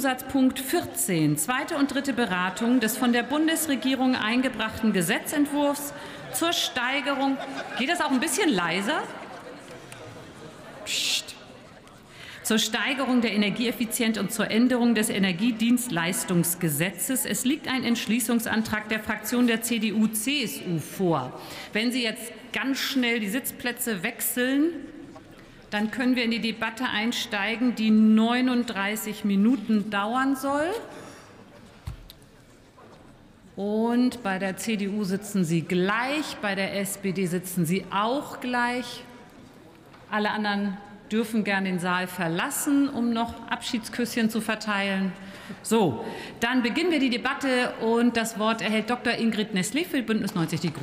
Zusatzpunkt 14, zweite und dritte Beratung des von der Bundesregierung eingebrachten Gesetzentwurfs zur Steigerung. Geht das auch ein bisschen leiser? Psst. Zur Steigerung der Energieeffizienz und zur Änderung des Energiedienstleistungsgesetzes. Es liegt ein Entschließungsantrag der Fraktion der CDU-CSU vor. Wenn Sie jetzt ganz schnell die Sitzplätze wechseln, dann können wir in die Debatte einsteigen, die 39 Minuten dauern soll. Und bei der CDU sitzen Sie gleich, bei der SPD sitzen Sie auch gleich. Alle anderen dürfen gern den Saal verlassen, um noch Abschiedsküsschen zu verteilen. So, dann beginnen wir die Debatte und das Wort erhält Dr. Ingrid Nestle für Bündnis 90 Die Grünen.